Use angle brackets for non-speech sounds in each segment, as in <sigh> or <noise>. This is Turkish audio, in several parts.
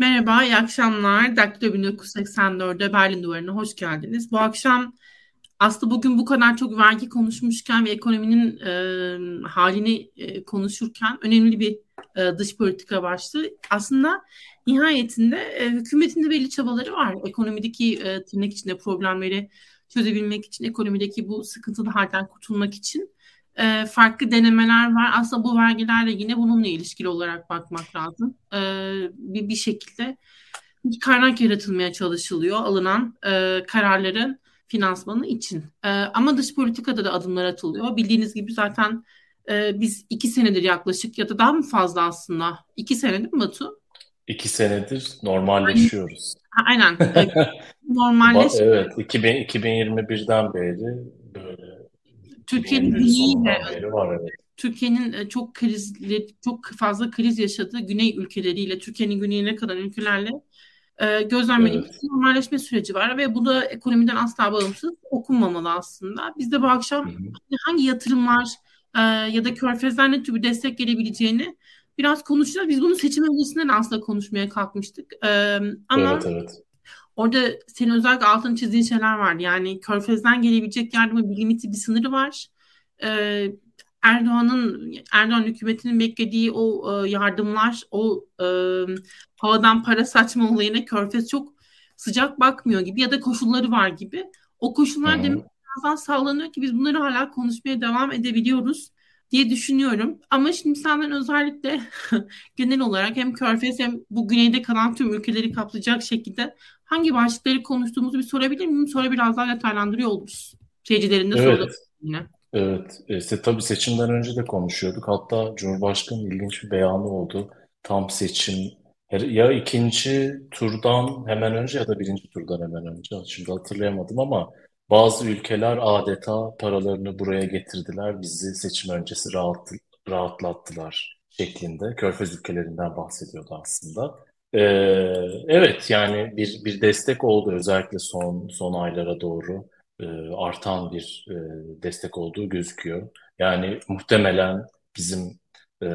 Merhaba, iyi akşamlar. Daktilo 1984'de Berlin Duvarı'na hoş geldiniz. Bu akşam aslında bugün bu kadar çok vergi konuşmuşken ve ekonominin e, halini e, konuşurken önemli bir e, dış politika başlığı. Aslında nihayetinde e, hükümetin de belli çabaları var. Ekonomideki e, tırnak içinde problemleri çözebilmek için, ekonomideki bu sıkıntılı halden kurtulmak için e, farklı denemeler var. Aslında bu vergilerle yine bununla ilişkili olarak bakmak lazım. E, bir, bir şekilde bir kaynak yaratılmaya çalışılıyor alınan e, kararların finansmanı için. E, ama dış politikada da adımlar atılıyor. Bildiğiniz gibi zaten e, biz iki senedir yaklaşık ya da daha mı fazla aslında? İki senedir mi Batu? İki senedir normalleşiyoruz. Aynen. E, normalleş. evet, <laughs> 2000, 2021'den beri böyle Türkiye'nin güneyiyle evet. Türkiye'nin e, çok krizli, çok fazla kriz yaşadığı güney ülkeleriyle, Türkiye'nin güneyine kadar ülkelerle e, gözlemlediğimiz evet. normalleşme süreci var ve bu da ekonomiden asla bağımsız okunmamalı aslında. Biz de bu akşam hı hı. hangi yatırımlar e, ya da körfezler ne tür bir destek gelebileceğini biraz konuşacağız. Biz bunu seçim öncesinden aslında konuşmaya kalkmıştık. Ama evet, evet. Orada senin özellikle altını çizdiğin şeyler vardı. Yani Körfez'den gelebilecek yardıma bir limiti, bir sınırı var. Ee, Erdoğan'ın Erdoğan hükümetinin beklediği o e, yardımlar, o e, havadan para saçma olayına Körfez çok sıcak bakmıyor gibi ya da koşulları var gibi. O koşullar hmm. demek birazdan sağlanıyor ki biz bunları hala konuşmaya devam edebiliyoruz diye düşünüyorum. Ama şimdi senden özellikle <laughs> genel olarak hem Körfez hem bu güneyde kalan tüm ülkeleri kaplayacak şekilde hangi başlıkları konuştuğumuzu bir sorabilir miyim? Sonra biraz daha detaylandırıyor oluruz. Seyircilerin de evet. yine. Evet, işte tabii seçimden önce de konuşuyorduk. Hatta Cumhurbaşkanı ilginç bir beyanı oldu. Tam seçim ya ikinci turdan hemen önce ya da birinci turdan hemen önce. Şimdi hatırlayamadım ama bazı ülkeler adeta paralarını buraya getirdiler, bizi seçim öncesi rahat, rahatlattılar şeklinde. Körfez ülkelerinden bahsediyordu aslında. Ee, evet yani bir bir destek oldu özellikle son son aylara doğru e, artan bir e, destek olduğu gözüküyor. Yani muhtemelen bizim e,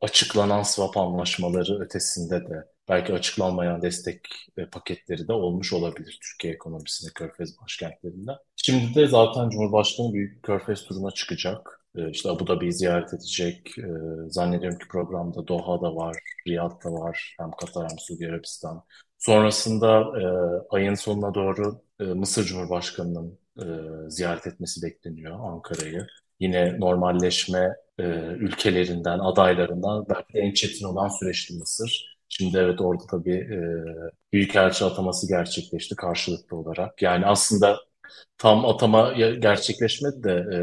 açıklanan swap anlaşmaları ötesinde de belki açıklanmayan destek e, paketleri de olmuş olabilir Türkiye ekonomisinde Körfez başkentlerinde. Şimdi de zaten Cumhurbaşkanı büyük Körfez turuna çıkacak. E, işte Abu Dhabi'yi ziyaret edecek. E, zannediyorum ki programda Doha'da var, Riyad'da var. Hem Katar hem Suudi Arabistan. Sonrasında ayın sonuna doğru Mısır Cumhurbaşkanı'nın ziyaret etmesi bekleniyor Ankara'yı. Yine normalleşme ülkelerinden, adaylarından belki en çetin olan süreçti Mısır. Şimdi evet orada tabii e, büyükelçi ataması gerçekleşti karşılıklı olarak. Yani aslında tam atama gerçekleşmedi de e,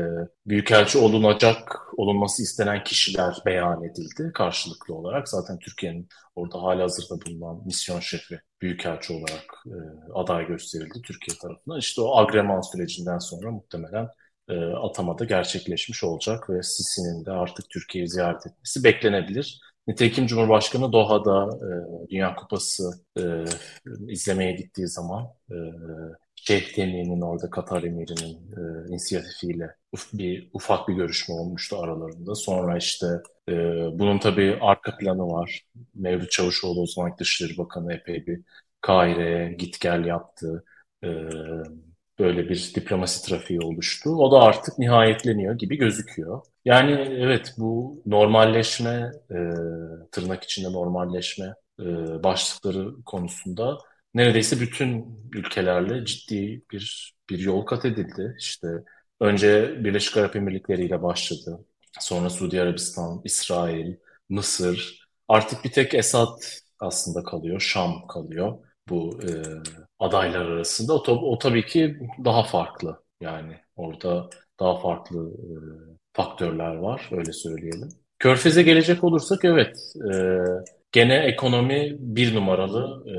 büyükelçi olunacak, olunması istenen kişiler beyan edildi karşılıklı olarak. Zaten Türkiye'nin orada hali hazırda bulunan misyon şefi büyükelçi olarak e, aday gösterildi Türkiye tarafından. İşte o agreman sürecinden sonra muhtemelen e, atamada gerçekleşmiş olacak ve Sisi'nin de artık Türkiye'yi ziyaret etmesi beklenebilir. Nitekim Cumhurbaşkanı Doha'da e, Dünya Kupası e, izlemeye gittiği zaman e, Şeyh Temim'in orada Katar emirinin e, inisiyatifiyle uf, bir ufak bir görüşme olmuştu aralarında. Sonra işte e, bunun tabii arka planı var. Mevlüt Çavuşoğlu o zaman Dışişleri Bakanı epey bir Kahire'ye git gel yaptı. E, böyle bir diplomasi trafiği oluştu. O da artık nihayetleniyor gibi gözüküyor. Yani evet bu normalleşme, e, tırnak içinde normalleşme e, başlıkları konusunda neredeyse bütün ülkelerle ciddi bir bir yol kat edildi. İşte önce Birleşik Arap Emirlikleri ile başladı. Sonra Suudi Arabistan, İsrail, Mısır. Artık bir tek Esad aslında kalıyor, Şam kalıyor bu e, adaylar arasında. O, o tabii ki daha farklı. Yani orada daha farklı e, faktörler var, öyle söyleyelim. Körfez'e gelecek olursak evet, e, gene ekonomi bir numaralı e,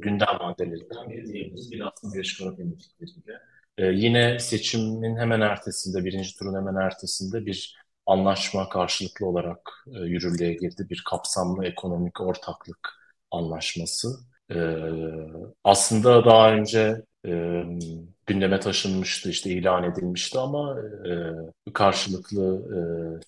gündem maddelerinden biri diyebiliriz. Bir aslında Birleşik Arap Emirlikleri'yle. E, yine seçimin hemen ertesinde, birinci turun hemen ertesinde bir anlaşma karşılıklı olarak e, yürürlüğe girdi. Bir kapsamlı ekonomik ortaklık anlaşması. E, aslında daha önce e, gündeme taşınmıştı, işte ilan edilmişti ama e, karşılıklı e,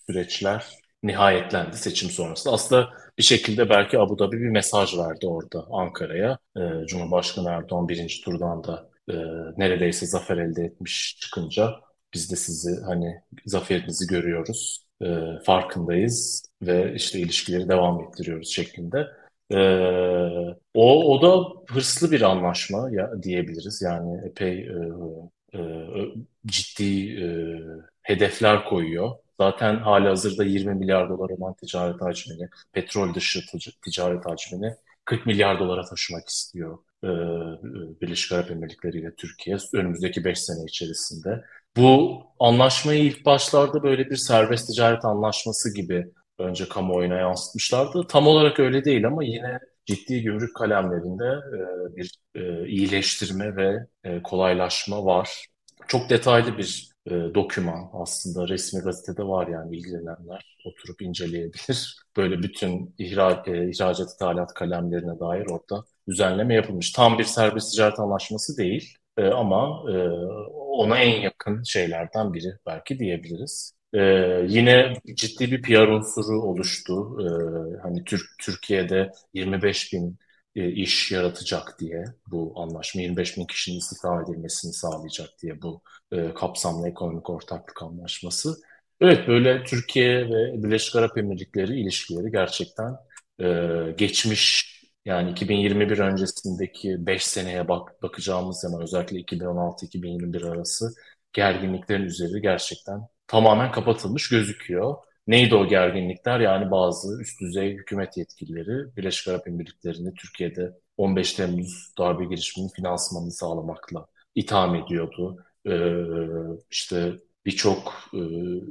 süreçler nihayetlendi seçim sonrası. Aslında bir şekilde belki Abu Dhabi bir mesaj verdi orada Ankara'ya. E, Cumhurbaşkanı Erdoğan birinci turdan da e, neredeyse zafer elde etmiş çıkınca biz de sizi hani zaferinizi görüyoruz, e, farkındayız ve işte ilişkileri devam ettiriyoruz şeklinde. E, o, o da hırslı bir anlaşma ya, diyebiliriz. Yani epey e, e, ciddi e, hedefler koyuyor. Zaten hali hazırda 20 milyar dolar olan ticaret hacmini, petrol dışı ticaret hacmini 40 milyar dolara taşımak istiyor e, Birleşik Arap Emirlikleri ile Türkiye önümüzdeki 5 sene içerisinde. Bu anlaşmayı ilk başlarda böyle bir serbest ticaret anlaşması gibi önce kamuoyuna yansıtmışlardı. Tam olarak öyle değil ama yine ciddi gümrük kalemlerinde e, bir e, iyileştirme ve e, kolaylaşma var. Çok detaylı bir e, doküman aslında resmi gazetede var yani ilgilenenler oturup inceleyebilir. <laughs> Böyle bütün ihraç, e, ihracat ithalat kalemlerine dair orada düzenleme yapılmış. Tam bir serbest ticaret anlaşması değil e, ama e, ona en yakın şeylerden biri belki diyebiliriz. E, yine ciddi bir PR unsuru oluştu. E, hani Türk Türkiye'de 25 bin e, iş yaratacak diye bu anlaşma 25 bin kişinin istihdam edilmesini sağlayacak diye bu e, kapsamlı ekonomik ortaklık anlaşması. Evet böyle Türkiye ve Birleşik Arap Emirlikleri ilişkileri gerçekten e, geçmiş yani 2021 öncesindeki 5 seneye bak bakacağımız zaman özellikle 2016-2021 arası gerginliklerin üzeri gerçekten tamamen kapatılmış gözüküyor. Neydi o gerginlikler? Yani bazı üst düzey hükümet yetkilileri Birleşik Arap Emirlikleri'ni Türkiye'de 15 Temmuz darbe girişiminin finansmanını sağlamakla itham ediyordu. Ee, işte birçok e,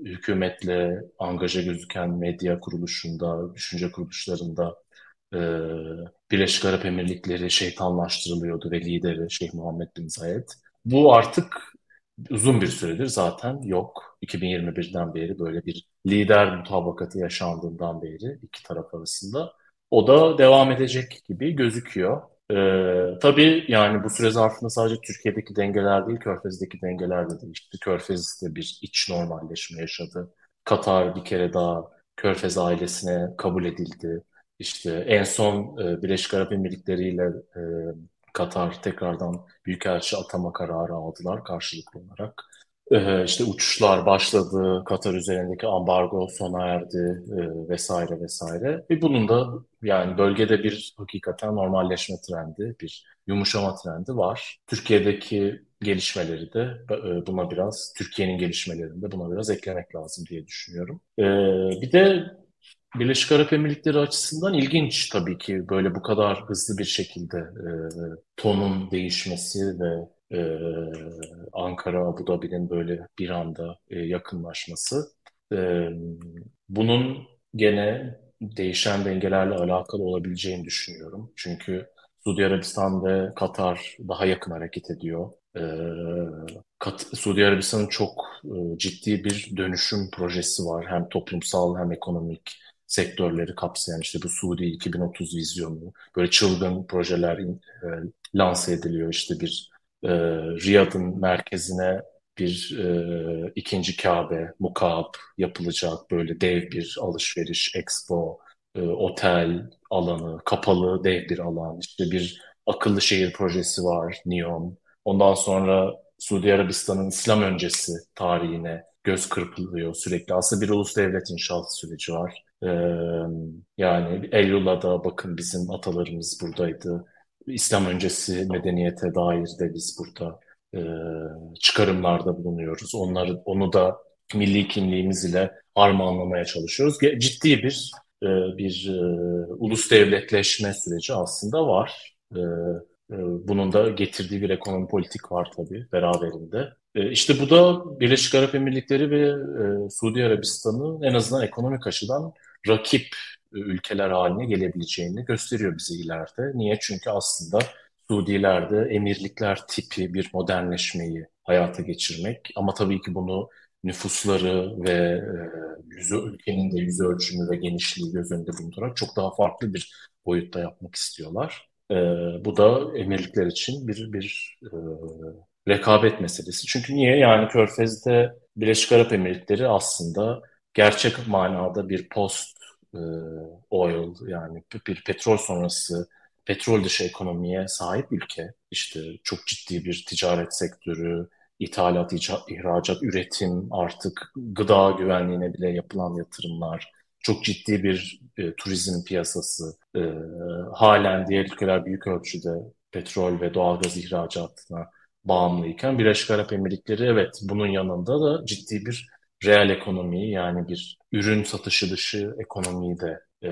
hükümetle angaja gözüken medya kuruluşunda, düşünce kuruluşlarında e, Birleşik Arap Emirlikleri şeytanlaştırılıyordu ve lideri Şeyh Muhammed Bin Zayed. Bu artık uzun bir süredir zaten yok. 2021'den beri böyle bir lider mutabakatı yaşandığından beri iki taraf arasında. O da devam edecek gibi gözüküyor. Ee, tabii yani bu süre zarfında sadece Türkiye'deki dengeler değil, Körfez'deki dengeler de değişti. Körfez'de bir iç normalleşme yaşadı. Katar bir kere daha Körfez ailesine kabul edildi. İşte en son e, Birleşik Arap Emirlikleri ile e, Katar tekrardan büyükelçi atama kararı aldılar karşılıklı olarak. Ee, işte uçuşlar başladı, Katar üzerindeki ambargo sona erdi e, vesaire vesaire. Ve bunun da yani bölgede bir hakikaten normalleşme trendi, bir yumuşama trendi var. Türkiye'deki gelişmeleri de e, buna biraz, Türkiye'nin gelişmelerini de buna biraz eklemek lazım diye düşünüyorum. Ee, bir de Birleşik Arap Emirlikleri açısından ilginç tabii ki böyle bu kadar hızlı bir şekilde e, tonun değişmesi ve e, Ankara, Abu Dhabi'nin böyle bir anda e, yakınlaşması. E, bunun gene değişen dengelerle alakalı olabileceğini düşünüyorum. Çünkü Suudi Arabistan ve Katar daha yakın hareket ediyor. E, Kat Suudi Arabistan'ın çok e, ciddi bir dönüşüm projesi var. Hem toplumsal hem ekonomik sektörleri kapsayan işte bu Suudi 2030 vizyonu, böyle çılgın projeler e, lanse ediliyor. İşte bir e, Riyad'ın merkezine bir e, ikinci Kabe, Mukab yapılacak böyle dev bir alışveriş, expo, e, otel alanı, kapalı dev bir alan. İşte bir akıllı şehir projesi var, NEOM. Ondan sonra Suudi Arabistan'ın İslam öncesi tarihine göz kırpılıyor sürekli. Aslında bir ulus devlet inşaat süreci var. Ee, yani Eylül'da bakın bizim atalarımız buradaydı. İslam öncesi medeniyete dair de biz burada e, çıkarımlarda bulunuyoruz. Onları, onu da milli kimliğimiz ile harmanlamaya çalışıyoruz. Ciddi bir e, bir e, ulus devletleşme süreci aslında var. E, e, bunun da getirdiği bir ekonomi politik var tabii beraberinde. E, işte bu da Birleşik Arap Emirlikleri ve e, Suudi Arabistan'ı en azından ekonomik açıdan rakip ülkeler haline gelebileceğini gösteriyor bize ileride. Niye? Çünkü aslında Suudilerde emirlikler tipi bir modernleşmeyi hayata geçirmek ama tabii ki bunu nüfusları ve e, yüzü, ülkenin de yüz ölçümü ve genişliği göz önünde bulundurarak çok daha farklı bir boyutta yapmak istiyorlar. E, bu da emirlikler için bir bir e, rekabet meselesi. Çünkü niye? Yani Körfez'de Birleşik Arap Emirlikleri aslında gerçek manada bir post e, oil yani bir petrol sonrası petrol dışı ekonomiye sahip ülke. İşte çok ciddi bir ticaret sektörü, ithalat, ihracat, üretim, artık gıda güvenliğine bile yapılan yatırımlar, çok ciddi bir e, turizm piyasası, e, halen diğer ülkeler büyük ölçüde petrol ve doğalgaz ihracatına bağımlıyken Birleşik Arap Emirlikleri evet bunun yanında da ciddi bir reel ekonomiyi yani bir ürün satışı dışı ekonomiyi de e,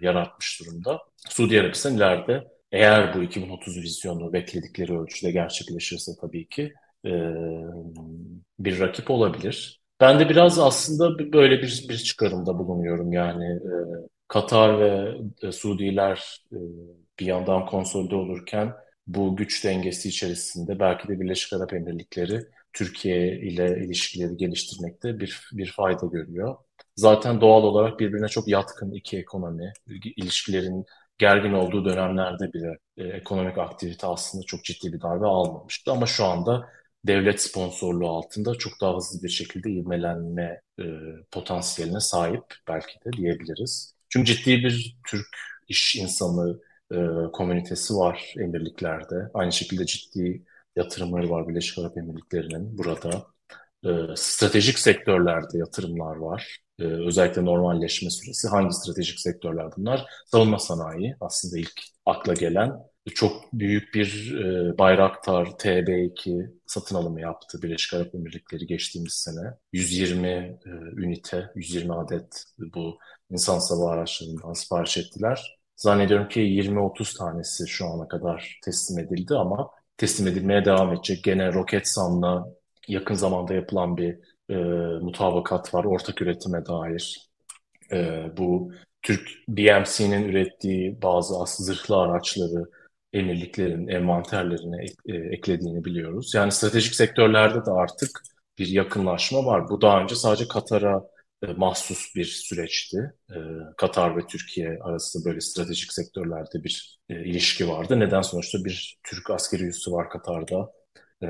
yaratmış durumda. Suudi Arabistan ileride eğer bu 2030 vizyonu bekledikleri ölçüde gerçekleşirse tabii ki e, bir rakip olabilir. Ben de biraz aslında böyle bir, bir çıkarımda bulunuyorum yani e, Katar ve e, Suudiler e, bir yandan konsolide olurken bu güç dengesi içerisinde belki de Birleşik Arap Emirlikleri Türkiye ile ilişkileri geliştirmekte bir, bir fayda görüyor. Zaten doğal olarak birbirine çok yatkın iki ekonomi, ilişkilerin gergin olduğu dönemlerde bile e, ekonomik aktivite aslında çok ciddi bir darbe almamıştı. Ama şu anda devlet sponsorluğu altında çok daha hızlı bir şekilde ivmelenme e, potansiyeline sahip belki de diyebiliriz. Çünkü ciddi bir Türk iş insanı e, komünitesi var emirliklerde. Aynı şekilde ciddi yatırımları var Birleşik Arap Emirlikleri'nin burada. E, stratejik sektörlerde yatırımlar var. E, özellikle normalleşme süresi. Hangi stratejik sektörler bunlar? Savunma sanayi aslında ilk akla gelen. Çok büyük bir e, Bayraktar TB2 satın alımı yaptı Birleşik Arap Emirlikleri geçtiğimiz sene. 120 e, ünite, 120 adet bu insan sava araçlarından sipariş ettiler. Zannediyorum ki 20-30 tanesi şu ana kadar teslim edildi ama teslim edilmeye devam edecek. Gene Roketsan'la yakın zamanda yapılan bir e, mutabakat var ortak üretime dair. E, bu Türk BMC'nin ürettiği bazı as zırhlı araçları emirliklerin envanterlerine e, eklediğini biliyoruz. Yani stratejik sektörlerde de artık bir yakınlaşma var. Bu daha önce sadece Katar'a mahsus bir süreçti. E, Katar ve Türkiye arasında böyle stratejik sektörlerde bir e, ilişki vardı. Neden sonuçta bir Türk askeri üssü var Katar'da. E,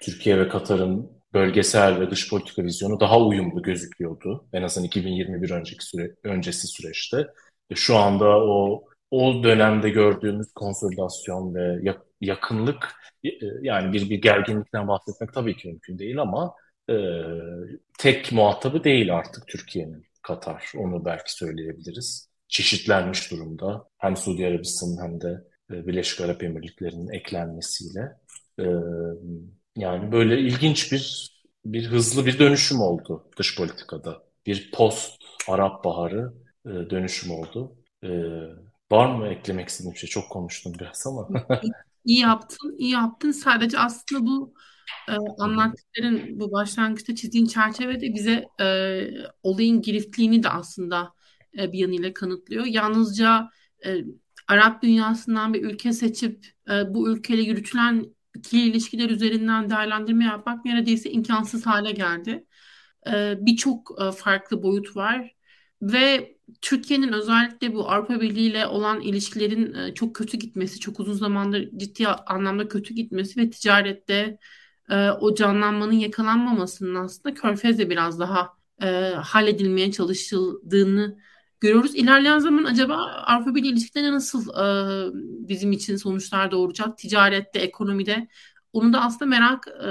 Türkiye ve Katar'ın bölgesel ve dış politika vizyonu daha uyumlu gözüküyordu. En azından 2021 önceki süre, öncesi süreçte. E, şu anda o o dönemde gördüğümüz konsolidasyon ve yakınlık e, yani bir bir gerginlikten bahsetmek tabii ki mümkün değil ama e, tek muhatabı değil artık Türkiye'nin Katar. Onu belki söyleyebiliriz. Çeşitlenmiş durumda. Hem Suudi Arabistan'ın hem de e, Birleşik Arap Emirlikleri'nin eklenmesiyle. E, yani böyle ilginç bir bir hızlı bir dönüşüm oldu dış politikada. Bir post Arap Baharı e, dönüşüm oldu. E, var mı eklemek istediğim şey? Çok konuştum biraz ama. İyi yaptın, iyi yaptın. Sadece aslında bu e, anlattıkların bu başlangıçta çizdiğin çerçevede bize e, olayın giriftliğini de aslında e, bir yanıyla kanıtlıyor. Yalnızca e, Arap dünyasından bir ülke seçip e, bu ülkeyle yürütülen ikili ilişkiler üzerinden değerlendirme yapmak neredeyse imkansız hale geldi. E, Birçok e, farklı boyut var ve Türkiye'nin özellikle bu Avrupa Birliği ile olan ilişkilerin e, çok kötü gitmesi, çok uzun zamandır ciddi anlamda kötü gitmesi ve ticarette e, o canlanmanın yakalanmamasının aslında Körfez'de biraz daha e, halledilmeye çalışıldığını görüyoruz. İlerleyen zaman acaba Avrupa Birliği ilişkileri nasıl e, bizim için sonuçlar doğuracak? Ticarette, ekonomide onu da aslında merak e,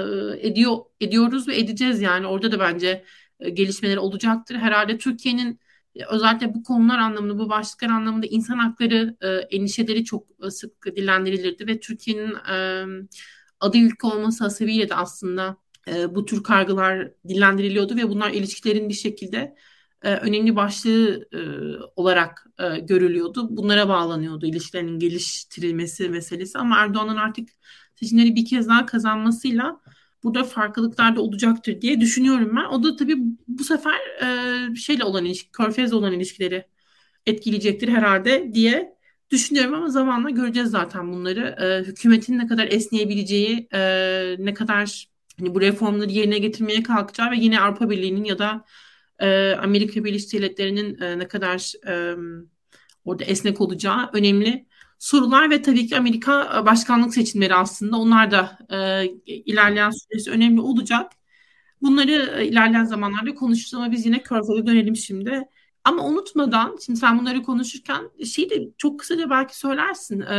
ediyor ediyoruz ve edeceğiz yani. Orada da bence e, gelişmeler olacaktır. Herhalde Türkiye'nin özellikle bu konular anlamında, bu başlıklar anlamında insan hakları e, endişeleri çok e, sık dillendirilirdi ve Türkiye'nin e, adı ülke olması hasebiyle de aslında e, bu tür kargılar dillendiriliyordu ve bunlar ilişkilerin bir şekilde e, önemli başlığı e, olarak e, görülüyordu. Bunlara bağlanıyordu ilişkilerin geliştirilmesi meselesi ama Erdoğan'ın artık seçimleri bir kez daha kazanmasıyla burada farklılıklar da olacaktır diye düşünüyorum ben. O da tabii bu sefer e, şeyle olan ilişki, Körfez'le olan ilişkileri etkileyecektir herhalde diye düşünüyorum ama zamanla göreceğiz zaten bunları. E, hükümetin ne kadar esneyebileceği, e, ne kadar hani bu reformları yerine getirmeye kalkacağı ve yine Avrupa Birliği'nin ya da e, Amerika Birleşik Devletleri'nin e, ne kadar e, orada esnek olacağı önemli sorular ve tabii ki Amerika başkanlık seçimleri aslında onlar da e, ilerleyen süreçte önemli olacak. Bunları e, ilerleyen zamanlarda konuşuruz ama biz yine Körfez'e dönelim şimdi. Ama unutmadan, şimdi sen bunları konuşurken şey de çok kısaca belki söylersin e,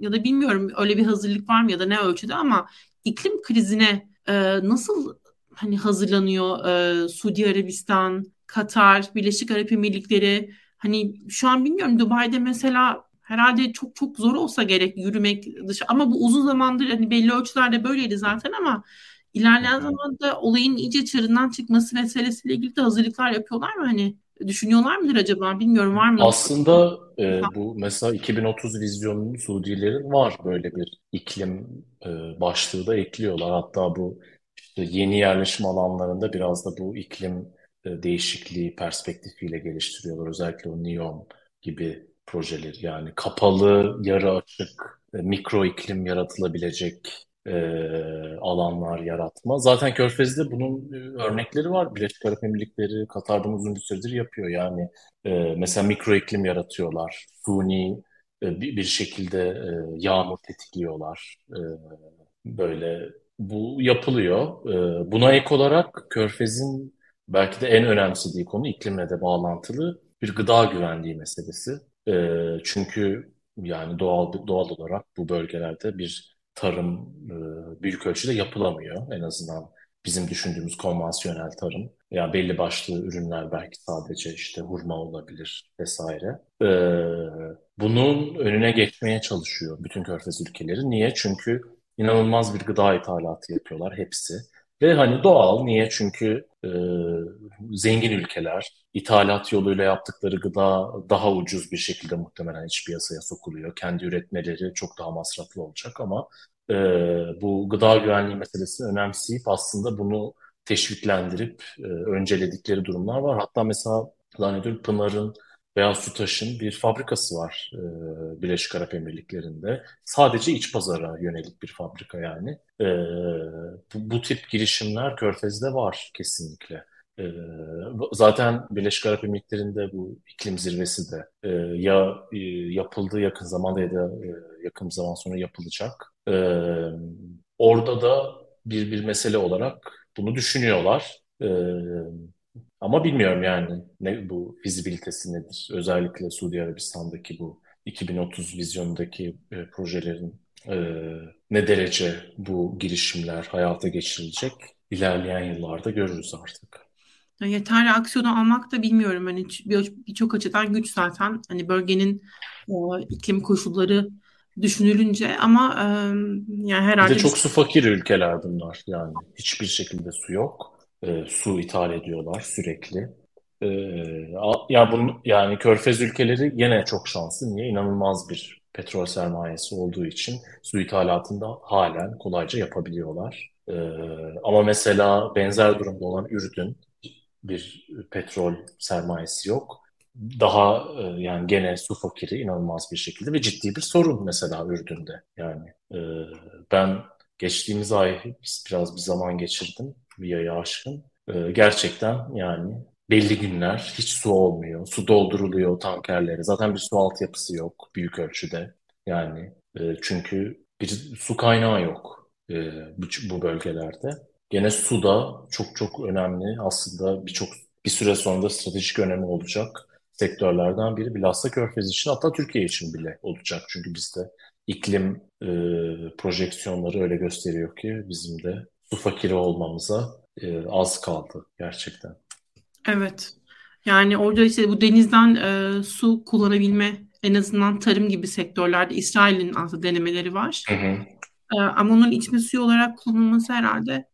ya da bilmiyorum öyle bir hazırlık var mı ya da ne ölçüde ama iklim krizine e, nasıl hani hazırlanıyor e, Suudi Arabistan, Katar, Birleşik Arap Emirlikleri? Hani şu an bilmiyorum Dubai'de mesela herhalde çok çok zor olsa gerek yürümek dışı ama bu uzun zamandır hani belli ölçülerde böyleydi zaten ama ilerleyen zamanda olayın iyice çığırından çıkması meselesiyle ilgili de hazırlıklar yapıyorlar mı? Hani düşünüyorlar mıdır acaba bilmiyorum var mı? Aslında e, bu mesela 2030 vizyonunun Suudilerin var böyle bir iklim e, başlığı da ekliyorlar. Hatta bu işte yeni yerleşim alanlarında biraz da bu iklim e, değişikliği perspektifiyle geliştiriyorlar. Özellikle o NEOM gibi projeler yani kapalı, yarı açık, e, mikro iklim yaratılabilecek e, alanlar yaratma. Zaten Körfez'de bunun e, örnekleri var. Birleşik Arap Emirlikleri, Katar'dan uzun bir süredir yapıyor. Yani e, mesela mikro iklim yaratıyorlar. Suni e, bir, bir şekilde e, yağmur tetikliyorlar. E, böyle bu yapılıyor. E, buna ek olarak Körfez'in belki de en önemsediği konu iklimle de bağlantılı bir gıda güvenliği meselesi. E, çünkü yani doğal doğal olarak bu bölgelerde bir tarım e, büyük ölçüde yapılamıyor. En azından bizim düşündüğümüz konvansiyonel tarım. Yani belli başlı ürünler belki sadece işte hurma olabilir vesaire. E, bunun önüne geçmeye çalışıyor bütün körfez ülkeleri. Niye? Çünkü inanılmaz bir gıda ithalatı yapıyorlar hepsi. Ve hani doğal. Niye? Çünkü e, zengin ülkeler ithalat yoluyla yaptıkları gıda daha ucuz bir şekilde muhtemelen iç piyasaya sokuluyor. Kendi üretmeleri çok daha masraflı olacak ama e, bu gıda güvenliği meselesini önemseyip aslında bunu teşviklendirip e, önceledikleri durumlar var. Hatta mesela zannediyorum Pınar'ın Beyaz Sütaş'ın bir fabrikası var e, Birleşik Arap Emirlikleri'nde. Sadece iç pazara yönelik bir fabrika yani. E, bu, bu tip girişimler Körfez'de var kesinlikle. E, zaten Birleşik Arap Emirlikleri'nde bu iklim zirvesi de e, ya e, yapıldı yakın zamanda ya da e, yakın zaman sonra yapılacak. E, orada da bir bir mesele olarak bunu düşünüyorlar. E, ama bilmiyorum yani ne bu fizibilitesi nedir? Özellikle Suudi Arabistan'daki bu 2030 vizyondaki e, projelerin e, ne derece bu girişimler hayata geçirilecek ilerleyen yıllarda görürüz artık. Yeterli aksiyonu almak da bilmiyorum. Hani birçok bir açıdan güç zaten. Hani bölgenin o iklim koşulları düşünülünce ama e, yani herhalde... Bir de çok su fakir ülkeler bunlar yani. Hiçbir şekilde su yok e, su ithal ediyorlar sürekli. E, ya bunun yani Körfez ülkeleri yine çok şanslı. Niye? İnanılmaz bir petrol sermayesi olduğu için su ithalatında halen kolayca yapabiliyorlar. E, ama mesela benzer durumda olan Ürdün bir petrol sermayesi yok. Daha e, yani gene su fakiri inanılmaz bir şekilde ve ciddi bir sorun mesela Ürdün'de. Yani e, ben geçtiğimiz ay biraz bir zaman geçirdim bir aya aşkın. Ee, gerçekten yani belli günler hiç su olmuyor. Su dolduruluyor tankerlere. Zaten bir su altyapısı yok büyük ölçüde. Yani e, çünkü bir su kaynağı yok e, bu, bu bölgelerde. Gene su da çok çok önemli. Aslında birçok bir süre sonra da stratejik önemi olacak sektörlerden biri. Bilhassa Körfez için hatta Türkiye için bile olacak. Çünkü bizde iklim e, projeksiyonları öyle gösteriyor ki bizim de su fakiri olmamıza e, az kaldı gerçekten. Evet. Yani orada işte bu denizden e, su kullanabilme en azından tarım gibi sektörlerde İsrail'in aslında denemeleri var. Hı hı. E, ama onun içme suyu olarak kullanılması herhalde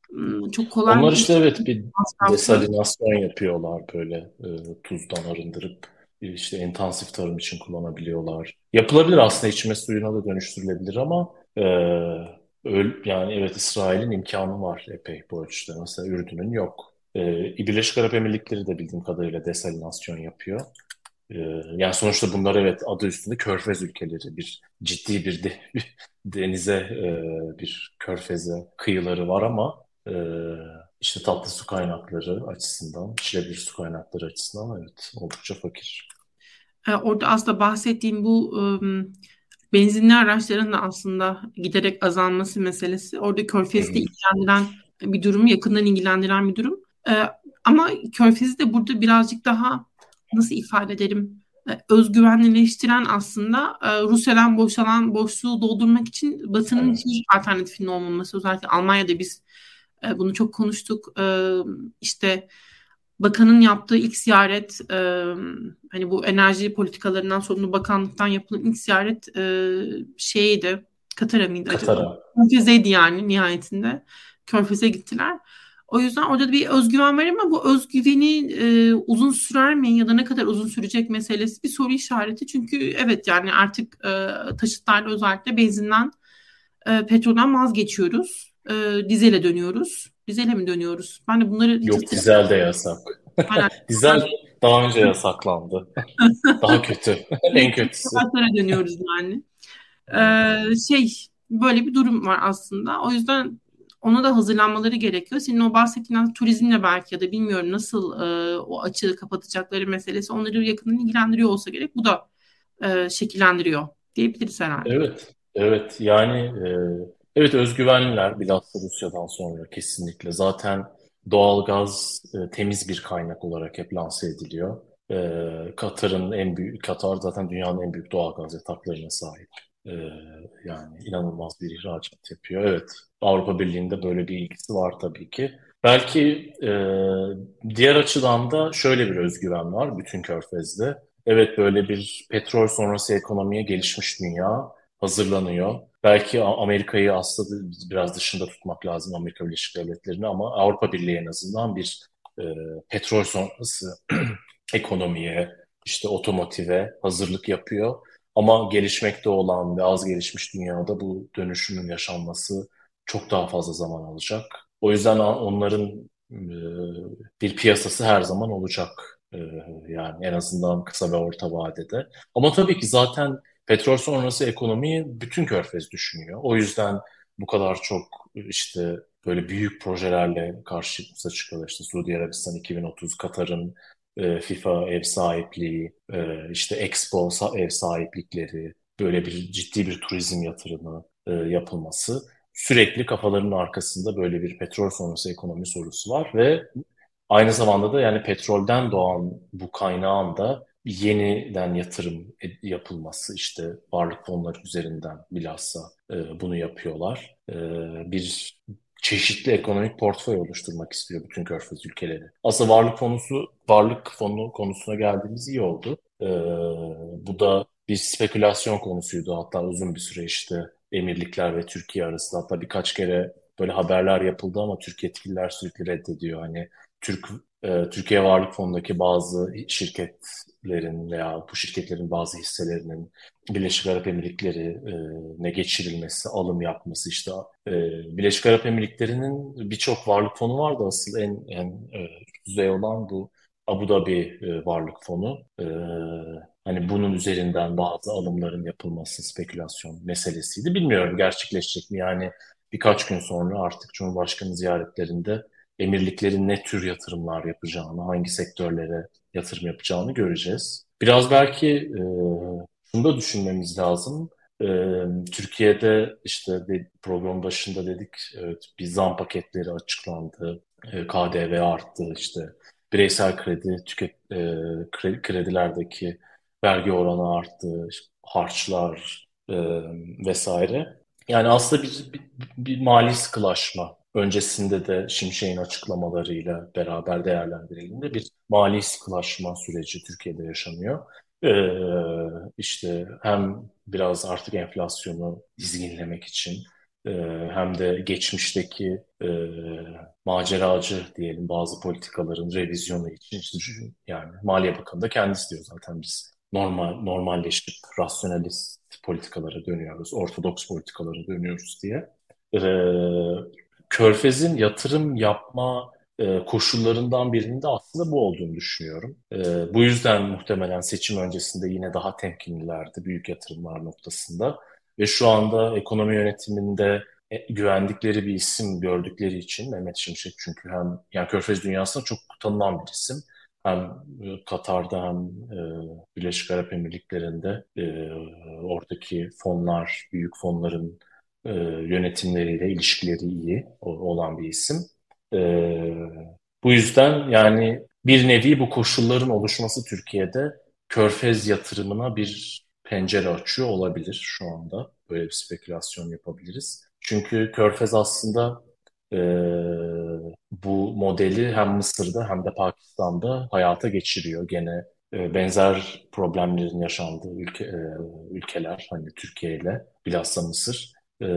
çok kolay. Onlar işte evet bir desalinasyon yapıyorlar böyle e, tuzdan arındırıp işte intensif tarım için kullanabiliyorlar. Yapılabilir aslında içme suyuna da dönüştürülebilir ama e, Öyle, yani evet İsrail'in imkanı var epey bu ölçüde. Mesela Ürdün'ün yok. Ee, Birleşik Arap Emirlikleri de bildiğim kadarıyla desalinasyon yapıyor. Ee, yani sonuçta bunlar evet adı üstünde körfez ülkeleri. Bir ciddi bir, de, bir <laughs> denize, e, bir körfeze kıyıları var ama e, işte tatlı su kaynakları açısından, içilebilir su kaynakları açısından evet oldukça fakir. Ee, orada aslında bahsettiğim bu benzinli araçların da aslında giderek azalması meselesi. Orada Körfez'de ilgilendiren bir durum, yakından ilgilendiren bir durum. E, ama Körfez'i de burada birazcık daha nasıl ifade ederim e, özgüvenlileştiren aslında e, Rusya'dan boşalan boşluğu doldurmak için Batı'nın evet. alternatifinin olmaması. Özellikle Almanya'da biz e, bunu çok konuştuk. E, işte bakanın yaptığı ilk ziyaret e, hani bu enerji politikalarından sorumlu bakanlıktan yapılan ilk ziyaret e, şeydi Katar'a mıydı Katar'a. acaba? Körfez'eydi yani nihayetinde. Körfez'e gittiler. O yüzden orada da bir özgüven var ama bu özgüveni e, uzun sürer mi ya da ne kadar uzun sürecek meselesi bir soru işareti. Çünkü evet yani artık e, taşıtlarda özellikle benzinden, e, petrolden vazgeçiyoruz. E, dizele dönüyoruz. Dizele mi dönüyoruz? Ben de bunları... Yok dizel de yasak. dizel <laughs> daha önce yasaklandı. <laughs> daha kötü. <laughs> en kötüsü. Sonra dönüyoruz yani. Ee, şey böyle bir durum var aslında. O yüzden ona da hazırlanmaları gerekiyor. Senin o bahsettiğin turizmle belki ya da bilmiyorum nasıl e, o açığı kapatacakları meselesi onları yakından ilgilendiriyor olsa gerek. Bu da e, şekillendiriyor diyebiliriz herhalde. Evet, evet. Yani e, evet özgüvenliler bilhassa Rusya'dan sonra kesinlikle. Zaten doğalgaz e, temiz bir kaynak olarak hep lanse ediliyor. E, Katar'ın en büyük, Katar zaten dünyanın en büyük doğalgaz yataklarına sahip. E, yani inanılmaz bir ihracat yapıyor. Evet, Avrupa Birliği'nde böyle bir ilgisi var tabii ki. Belki e, diğer açıdan da şöyle bir özgüven var bütün Körfez'de. Evet böyle bir petrol sonrası ekonomiye gelişmiş dünya hazırlanıyor. Belki Amerika'yı aslında biraz dışında tutmak lazım Amerika Birleşik Devletleri'ni ama Avrupa Birliği en azından bir e, petrol sonrası <clears throat> ekonomiye, işte otomotive hazırlık yapıyor. Ama gelişmekte olan ve az gelişmiş dünyada bu dönüşümün yaşanması çok daha fazla zaman alacak. O yüzden onların e, bir piyasası her zaman olacak. E, yani en azından kısa ve orta vadede. Ama tabii ki zaten petrol sonrası ekonomiyi bütün Körfez düşünüyor. O yüzden bu kadar çok işte böyle büyük projelerle karşımıza çıkıyorlar. İşte Suudi Arabistan 2030, Katar'ın e, FIFA ev sahipliği, e, işte Expo ev sahiplikleri, böyle bir ciddi bir turizm yatırımı e, yapılması sürekli kafalarının arkasında böyle bir petrol sonrası ekonomi sorusu var ve aynı zamanda da yani petrolden doğan bu kaynağın da yeniden yatırım yapılması işte varlık fonları üzerinden bilhassa e, bunu yapıyorlar. E, bir çeşitli ekonomik portföy oluşturmak istiyor bütün Körfez ülkeleri. Aslında varlık konusu, varlık fonu konusuna geldiğimiz iyi oldu. Ee, bu da bir spekülasyon konusuydu hatta uzun bir süre işte emirlikler ve Türkiye arasında hatta birkaç kere böyle haberler yapıldı ama Türk yetkililer sürekli reddediyor. Hani Türk e, Türkiye Varlık Fonu'ndaki bazı şirketlerin veya bu şirketlerin bazı hisselerinin Birleşik Arap Emirlikleri'ne geçirilmesi, alım yapması işte e, Birleşik Arap Emirlikleri'nin birçok varlık fonu vardı asıl en en e, düzey olan bu Abu Dhabi e, Varlık Fonu. E, hani bunun üzerinden bazı alımların yapılması spekülasyon meselesiydi. Bilmiyorum gerçekleşecek mi? Yani birkaç gün sonra artık Cumhurbaşkanı ziyaretlerinde emirliklerin ne tür yatırımlar yapacağını, hangi sektörlere yatırım yapacağını göreceğiz. Biraz belki e, şunu da düşünmemiz lazım. E, Türkiye'de işte bir program başında dedik evet, bir zam paketleri açıklandı. E, KDV arttı işte bireysel kredi, tüket, e, kredi, kredilerdeki vergi oranı arttı, harçlar e, vesaire. Yani aslında bir, bir, bir mali sıkılaşma öncesinde de Şimşek'in açıklamalarıyla beraber değerlendirildiğinde bir mali sıkılaşma süreci Türkiye'de yaşanıyor. Ee, işte hem biraz artık enflasyonu dizginlemek için e, hem de geçmişteki e, maceracı diyelim bazı politikaların revizyonu için yani Maliye Bakanı da kendisi diyor zaten biz normal normalleşip rasyonalist politikalara dönüyoruz, ortodoks politikalara dönüyoruz diye. Ee, Körfez'in yatırım yapma e, koşullarından birinin de aslında bu olduğunu düşünüyorum. E, bu yüzden muhtemelen seçim öncesinde yine daha temkinlilerdi büyük yatırımlar noktasında. Ve şu anda ekonomi yönetiminde e, güvendikleri bir isim gördükleri için Mehmet Şimşek çünkü hem yani Körfez dünyasında çok tanınan bir isim. Hem e, Katar'da hem e, Birleşik Arap Emirlikleri'nde e, oradaki fonlar, büyük fonların e, yönetimleriyle ilişkileri iyi olan bir isim. E, bu yüzden yani bir nevi bu koşulların oluşması Türkiye'de Körfez yatırımına bir pencere açıyor olabilir şu anda. Böyle bir spekülasyon yapabiliriz. Çünkü Körfez aslında e, bu modeli hem Mısır'da hem de Pakistan'da hayata geçiriyor. Gene e, benzer problemlerin yaşandığı ülke, e, ülkeler hani Türkiye ile bilhassa Mısır e,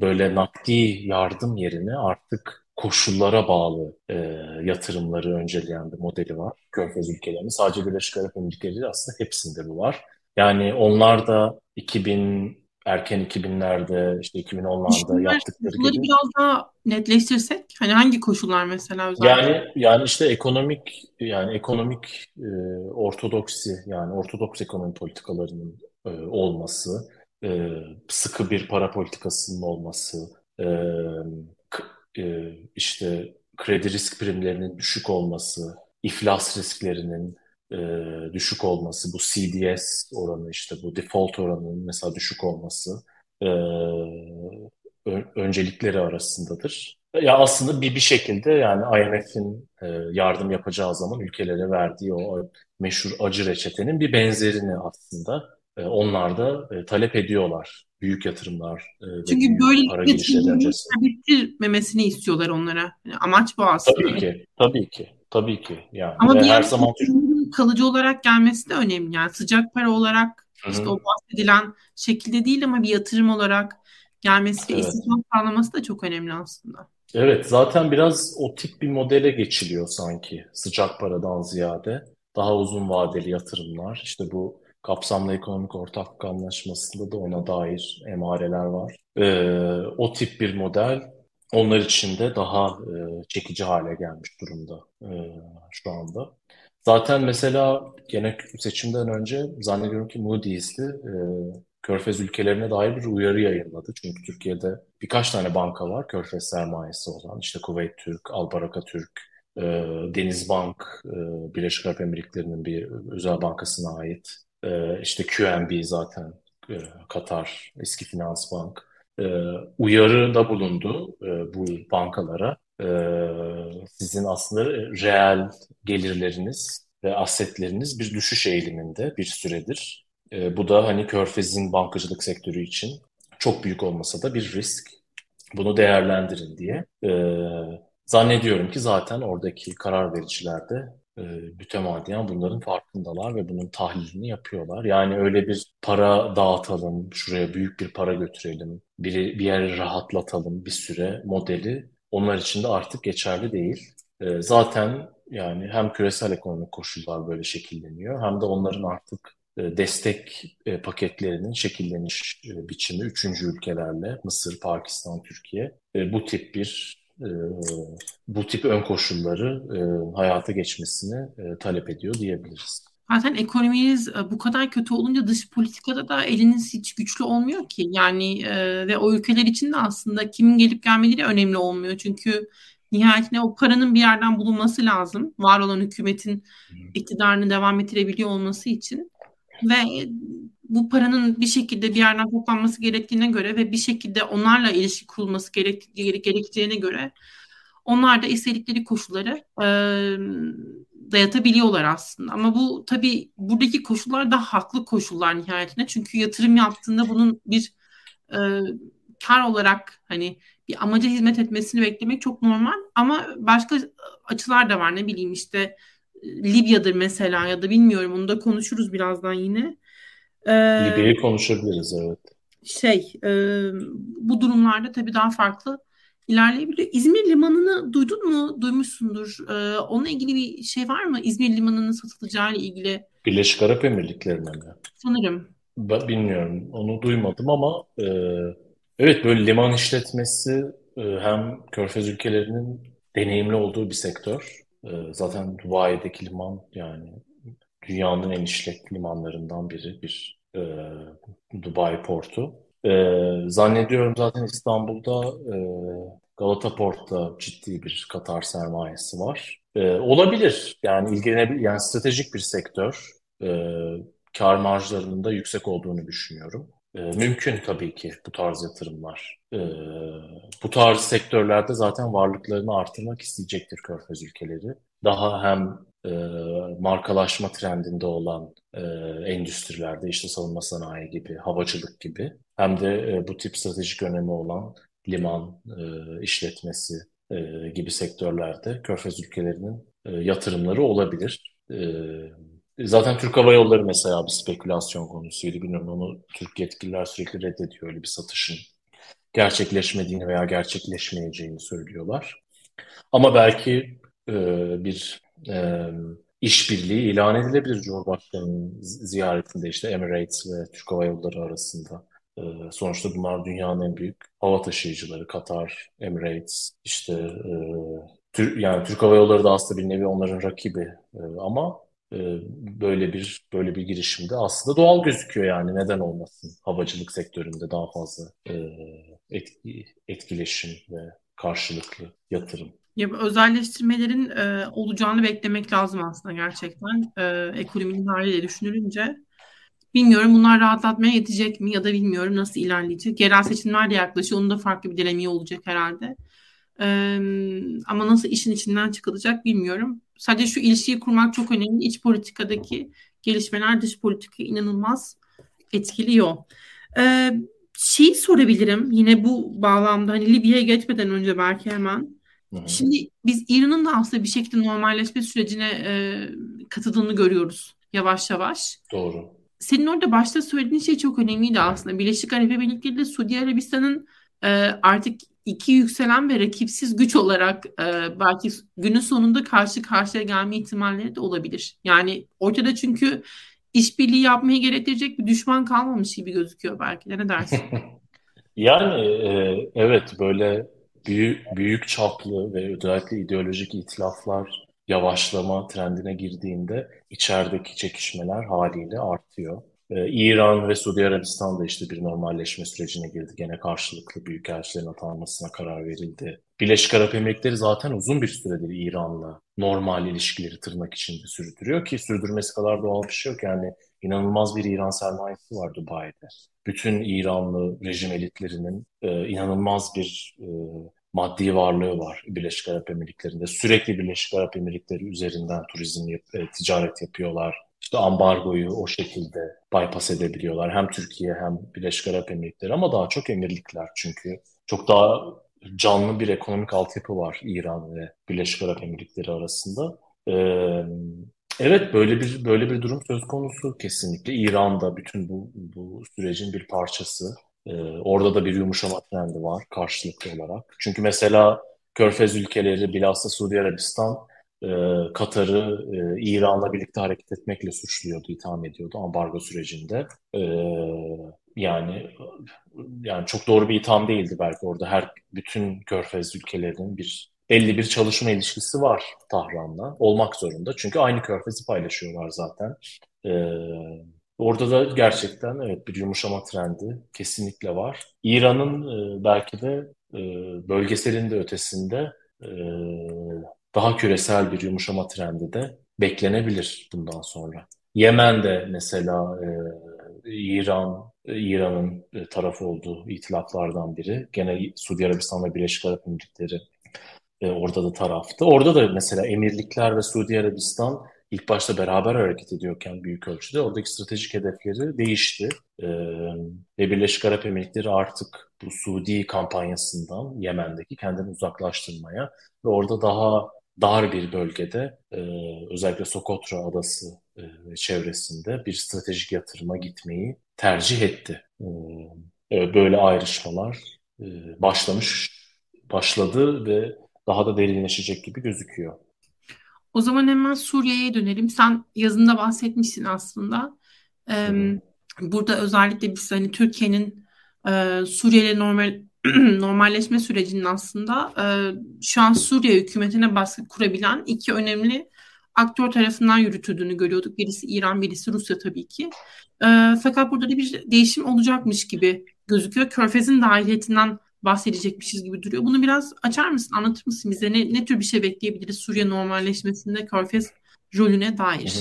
böyle nakdi yardım yerine artık koşullara bağlı e, yatırımları önceleyen bir modeli var. Körfez ülkelerinin sadece Birleşik Arap Emirlikleri değil aslında hepsinde bu var. Yani onlar da 2000 erken 2000'lerde işte 2010'larda yaptıkları gibi. biraz daha netleştirsek hani hangi koşullar mesela özellikle? Yani yani işte ekonomik yani ekonomik e, ortodoksi yani ortodoks ekonomi politikalarının e, olması, e, sıkı bir para politikasının olması, e, e, işte kredi risk primlerinin düşük olması, iflas risklerinin e, düşük olması, bu CDS oranı işte bu default oranının mesela düşük olması e, öncelikleri arasındadır. Ya aslında bir bir şekilde yani IMF'in e, yardım yapacağı zaman ülkelere verdiği o meşhur acı reçetenin bir benzerini aslında onlar da e, talep ediyorlar. Büyük yatırımlar e, Çünkü büyük böyle girişleri bitirmemesini istiyorlar onlara. Yani amaç bu aslında. Tabii ki, tabii ki, tabii ki. Yani Ama bir her zaman kalıcı olarak gelmesi de önemli. Yani sıcak para olarak Hı-hı. işte o bahsedilen şekilde değil ama bir yatırım olarak gelmesi ve evet. istihdam sağlaması da çok önemli aslında. Evet, zaten biraz o tip bir modele geçiliyor sanki sıcak paradan ziyade. Daha uzun vadeli yatırımlar. İşte bu kapsamlı ekonomik ortaklık anlaşmasında da ona dair emareler var. Ee, o tip bir model onlar için de daha e, çekici hale gelmiş durumda e, şu anda. Zaten mesela gene seçimden önce zannediyorum ki Moody's'li e, Körfez ülkelerine dair bir uyarı yayınladı. Çünkü Türkiye'de birkaç tane banka var Körfez sermayesi olan. İşte Kuveyt Türk, Albaraka Türk, e, Denizbank, e, Birleşik Arap Emirlikleri'nin bir özel bankasına ait. E, işte QNB zaten e, Katar, eski finans bank. E, uyarı da bulundu e, bu bankalara. E, sizin aslında reel gelirleriniz ve asetleriniz bir düşüş eğiliminde bir süredir. E, bu da hani Körfez'in bankacılık sektörü için çok büyük olmasa da bir risk. Bunu değerlendirin diye. E, zannediyorum ki zaten oradaki karar vericiler de e, mütemadiyen bunların farkındalar ve bunun tahlilini yapıyorlar. Yani öyle bir para dağıtalım, şuraya büyük bir para götürelim, bir, bir yere rahatlatalım bir süre modeli onlar için de artık geçerli değil. E, zaten yani hem küresel ekonomik koşullar böyle şekilleniyor hem de onların artık e, destek e, paketlerinin şekilleniş e, biçimi üçüncü ülkelerle Mısır, Pakistan, Türkiye bu tip bir bu tip ön koşulları hayata geçmesini talep ediyor diyebiliriz. Zaten ekonominiz bu kadar kötü olunca dış politikada da eliniz hiç güçlü olmuyor ki. Yani ve o ülkeler için de aslında kimin gelip gelmeleri önemli olmuyor. Çünkü nihayetinde o paranın bir yerden bulunması lazım. Var olan hükümetin iktidarını devam ettirebiliyor olması için. Ve bu paranın bir şekilde bir yerden toplanması gerektiğine göre ve bir şekilde onlarla ilişki kurulması gerektiği, gerektiğine göre onlar da istedikleri koşulları e, dayatabiliyorlar aslında. Ama bu tabii buradaki koşullar da haklı koşullar nihayetinde. Çünkü yatırım yaptığında bunun bir e, kar olarak hani bir amaca hizmet etmesini beklemek çok normal. Ama başka açılar da var ne bileyim işte Libya'dır mesela ya da bilmiyorum onu da konuşuruz birazdan yine. Ee, Libya'yı konuşabiliriz evet. Şey e, bu durumlarda tabii daha farklı ilerleyebiliyor. İzmir Limanı'nı duydun mu? Duymuşsundur. Ee, onunla ilgili bir şey var mı? İzmir Limanı'nın satılacağı ile ilgili. Birleşik Arap Emirlikleri'ne mi? Sanırım. Ben bilmiyorum. Onu duymadım ama e, evet böyle liman işletmesi e, hem Körfez ülkelerinin deneyimli olduğu bir sektör. E, zaten Dubai'deki liman yani dünyanın en işlek limanlarından biri bir e, Dubai portu. E, zannediyorum zaten İstanbul'da e, Galata Port'ta ciddi bir Katar sermayesi var. E, olabilir yani ilgilenebilir yani stratejik bir sektör. E, kar marjlarının da yüksek olduğunu düşünüyorum. E, mümkün tabii ki bu tarz yatırımlar. E, bu tarz sektörlerde zaten varlıklarını artırmak isteyecektir Körfez ülkeleri. Daha hem e, markalaşma trendinde olan e, endüstrilerde işte savunma sanayi gibi, havacılık gibi hem de e, bu tip stratejik önemi olan liman e, işletmesi e, gibi sektörlerde Körfez ülkelerinin e, yatırımları olabilir. E, zaten Türk Hava Yolları mesela bir spekülasyon konusuydu. Bilmiyorum onu Türk yetkililer sürekli reddediyor öyle bir satışın gerçekleşmediğini veya gerçekleşmeyeceğini söylüyorlar. Ama belki e, bir e, işbirliği ilan edilebilir Cumhurbaşkanı'nın ziyaretinde işte Emirates ve Türk Hava Yolları arasında. E, sonuçta bunlar dünyanın en büyük hava taşıyıcıları. Katar, Emirates, işte e, Tür yani Türk Hava Yolları da aslında bir nevi onların rakibi e, ama e, böyle bir böyle bir girişimde aslında doğal gözüküyor yani neden olmasın havacılık sektöründe daha fazla e, etki, etkileşim ve karşılıklı yatırım. Ya özelleştirmelerin e, olacağını beklemek lazım aslında gerçekten. E, ekonominin haliyle düşünülünce. Bilmiyorum bunlar rahatlatmaya yetecek mi ya da bilmiyorum nasıl ilerleyecek. Yerel seçimler de yaklaşıyor. Onun da farklı bir dinamiği olacak herhalde. E, ama nasıl işin içinden çıkılacak bilmiyorum. Sadece şu ilişkiyi kurmak çok önemli. İç politikadaki gelişmeler dış politikayı inanılmaz etkiliyor. E, şeyi sorabilirim yine bu bağlamda hani Libya'ya geçmeden önce belki hemen. Hı-hı. Şimdi biz İran'ın da aslında bir şekilde normalleşme sürecine e, katıldığını görüyoruz yavaş yavaş. Doğru. Senin orada başta söylediğin şey çok önemliydi aslında. Birleşik Arap Emirlikleri ile Suudi Arabistan'ın e, artık iki yükselen ve rakipsiz güç olarak e, belki günün sonunda karşı karşıya gelme ihtimalleri de olabilir. Yani ortada çünkü işbirliği yapmayı gerektirecek bir düşman kalmamış gibi gözüküyor belki de ne dersin? <laughs> yani e, evet böyle büyük, büyük çaplı ve özellikle ideolojik itilaflar yavaşlama trendine girdiğinde içerideki çekişmeler haliyle artıyor. Ee, İran ve Suudi Arabistan da işte bir normalleşme sürecine girdi. Gene karşılıklı büyükelçilerin atanmasına karar verildi. Birleşik Arap Emirlikleri zaten uzun bir süredir İran'la normal ilişkileri tırnak içinde sürdürüyor ki sürdürmesi kadar doğal bir şey yok. Yani inanılmaz bir İran sermayesi var Dubai'de. Bütün İranlı rejim elitlerinin e, inanılmaz bir e, maddi varlığı var Birleşik Arap Emirlikleri'nde. Sürekli Birleşik Arap Emirlikleri üzerinden turizm, yap, e, ticaret yapıyorlar. İşte ambargoyu o şekilde bypass edebiliyorlar. Hem Türkiye hem Birleşik Arap Emirlikleri ama daha çok emirlikler çünkü çok daha canlı bir ekonomik altyapı var İran ve Birleşik Arap Emirlikleri arasında. Ee, evet böyle bir böyle bir durum söz konusu kesinlikle. İran'da bütün bu bu sürecin bir parçası. Ee, orada da bir yumuşama trendi var karşılıklı olarak. Çünkü mesela Körfez ülkeleri bilhassa Suudi Arabistan e, Katar'ı e, İran'la birlikte hareket etmekle suçluyordu, itham ediyordu ambargo sürecinde. E, yani yani çok doğru bir itham değildi belki orada her bütün Körfez ülkelerinin bir 51 çalışma ilişkisi var Tahran'la. Olmak zorunda. Çünkü aynı körfezi paylaşıyorlar zaten. Ee, orada da gerçekten evet bir yumuşama trendi kesinlikle var. İran'ın e, belki de e, bölgeselin de ötesinde e, daha küresel bir yumuşama trendi de beklenebilir bundan sonra. Yemen'de mesela e, İran İran'ın tarafı olduğu itilaflardan biri. Gene Suudi Arabistan ve Birleşik Arap Emirlikleri e, orada da taraftı. Orada da mesela emirlikler ve Suudi Arabistan ilk başta beraber hareket ediyorken büyük ölçüde oradaki stratejik hedefleri değişti. Ve Birleşik Arap Emirlikleri artık bu Suudi kampanyasından Yemen'deki kendini uzaklaştırmaya ve orada daha dar bir bölgede özellikle Sokotra adası çevresinde bir stratejik yatırıma gitmeyi tercih etti. Böyle ayrışmalar başlamış, başladı ve daha da derinleşecek gibi gözüküyor. O zaman hemen Suriye'ye dönelim. Sen yazında bahsetmişsin aslında. Ee, burada özellikle biz hani Türkiye'nin e, Suriye normal <clears throat> normalleşme sürecinin aslında e, şu an Suriye hükümetine baskı kurabilen iki önemli aktör tarafından yürütüldüğünü görüyorduk. Birisi İran, birisi Rusya tabii ki. E, fakat burada da bir değişim olacakmış gibi gözüküyor. Körfez'in dahiliyetinden bahsedecekmişiz gibi duruyor. Bunu biraz açar mısın, anlatır mısın bize? Ne, ne tür bir şey bekleyebiliriz Suriye normalleşmesinde Körfez rolüne dair?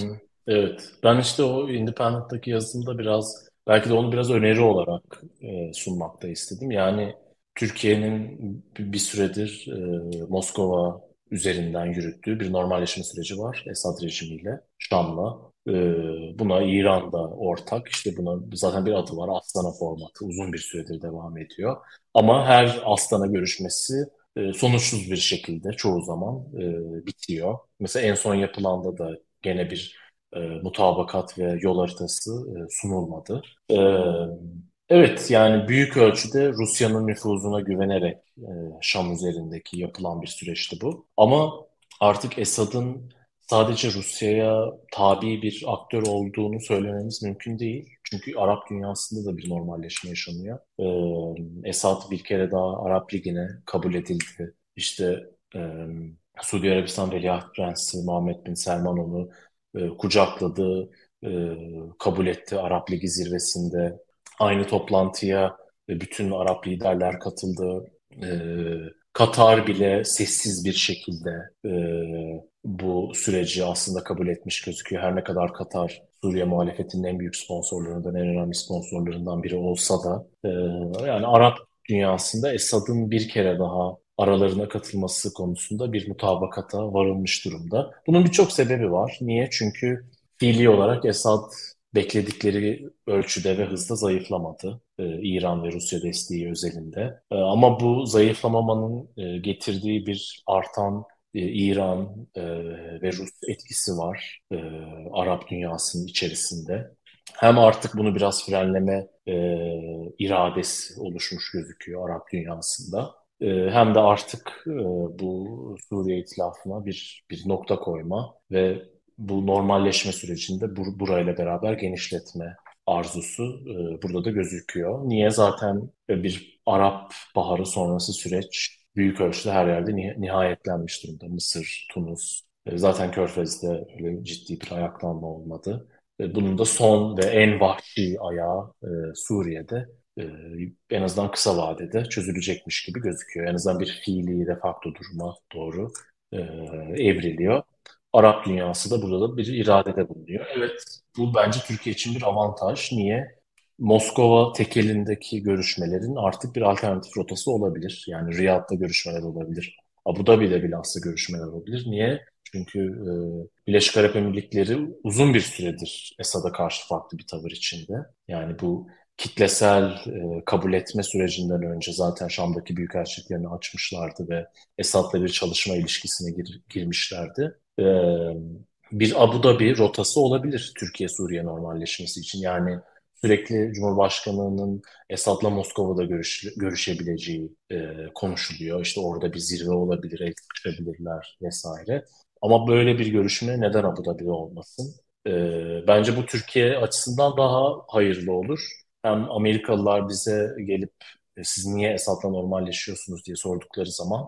Evet, ben işte o Independent'taki yazımda biraz belki de onu biraz öneri olarak e, sunmakta istedim. Yani Türkiye'nin bir süredir e, Moskova üzerinden yürüttüğü bir normalleşme süreci var Esad rejimiyle, Şam'la. E, buna İran da ortak. İşte buna zaten bir adı var. Astana formatı uzun bir süredir devam ediyor. Ama her Astana görüşmesi e, sonuçsuz bir şekilde çoğu zaman e, bitiyor. Mesela en son yapılanda da gene bir e, mutabakat ve yol haritası sunulmadı. Evet yani büyük ölçüde Rusya'nın nüfuzuna güvenerek Şam üzerindeki yapılan bir süreçti bu. Ama artık Esad'ın sadece Rusya'ya tabi bir aktör olduğunu söylememiz mümkün değil. Çünkü Arap dünyasında da bir normalleşme yaşanıyor. Ee, Esad bir kere daha Arap Ligi'ne kabul edildi. İşte e, Suudi Arabistan Veliaht Prensi Muhammed Bin Selman onu e, kucakladı, e, kabul etti Arap Ligi zirvesinde. Aynı toplantıya e, bütün Arap liderler katıldı. E, Katar bile sessiz bir şekilde e, bu süreci aslında kabul etmiş gözüküyor. Her ne kadar Katar Suriye muhalefetinin en büyük sponsorlarından, en önemli sponsorlarından biri olsa da e, yani Arap dünyasında Esad'ın bir kere daha aralarına katılması konusunda bir mutabakata varılmış durumda. Bunun birçok sebebi var. Niye? Çünkü fiili olarak Esad bekledikleri ölçüde ve hızda zayıflamadı. Ee, İran ve Rusya desteği özelinde. Ee, ama bu zayıflamamanın e, getirdiği bir artan e, İran e, ve Rus etkisi var e, Arap dünyasının içerisinde. Hem artık bunu biraz frenleme e, iradesi oluşmuş gözüküyor Arap dünyasında. E, hem de artık e, bu Suriye itilafına bir bir nokta koyma ve bu normalleşme sürecinde bur burayla beraber genişletme arzusu e, burada da gözüküyor. Niye? Zaten bir Arap Baharı sonrası süreç büyük ölçüde her yerde nihayetlenmiş durumda. Mısır, Tunus, e, zaten Körfez'de öyle ciddi bir ayaklanma olmadı. E, bunun da son ve en vahşi ayağı e, Suriye'de en azından kısa vadede çözülecekmiş gibi gözüküyor. En azından bir fiili de facto duruma doğru evriliyor. Arap dünyası da burada da bir iradede bulunuyor. Evet, bu bence Türkiye için bir avantaj. Niye? Moskova tekelindeki görüşmelerin artık bir alternatif rotası olabilir. Yani Riyad'da görüşmeler olabilir. Abu Dhabi'de bilhassa görüşmeler olabilir. Niye? Çünkü e, Birleşik Arap Emirlikleri uzun bir süredir Esad'a karşı farklı bir tavır içinde. Yani bu kitlesel e, kabul etme sürecinden önce zaten Şam'daki büyükelçiliklerini açmışlardı ve Esad'la bir çalışma ilişkisine gir, girmişlerdi. E, bir Abu Dhabi rotası olabilir Türkiye-Suriye normalleşmesi için. Yani sürekli Cumhurbaşkanı'nın Esad'la Moskova'da görüş, görüşebileceği e, konuşuluyor. İşte orada bir zirve olabilir, el vesaire. Ama böyle bir görüşme neden Abu Dhabi'de olmasın? E, bence bu Türkiye açısından daha hayırlı olur. Hem Amerikalılar bize gelip e, siz niye Esad'la normalleşiyorsunuz diye sordukları zaman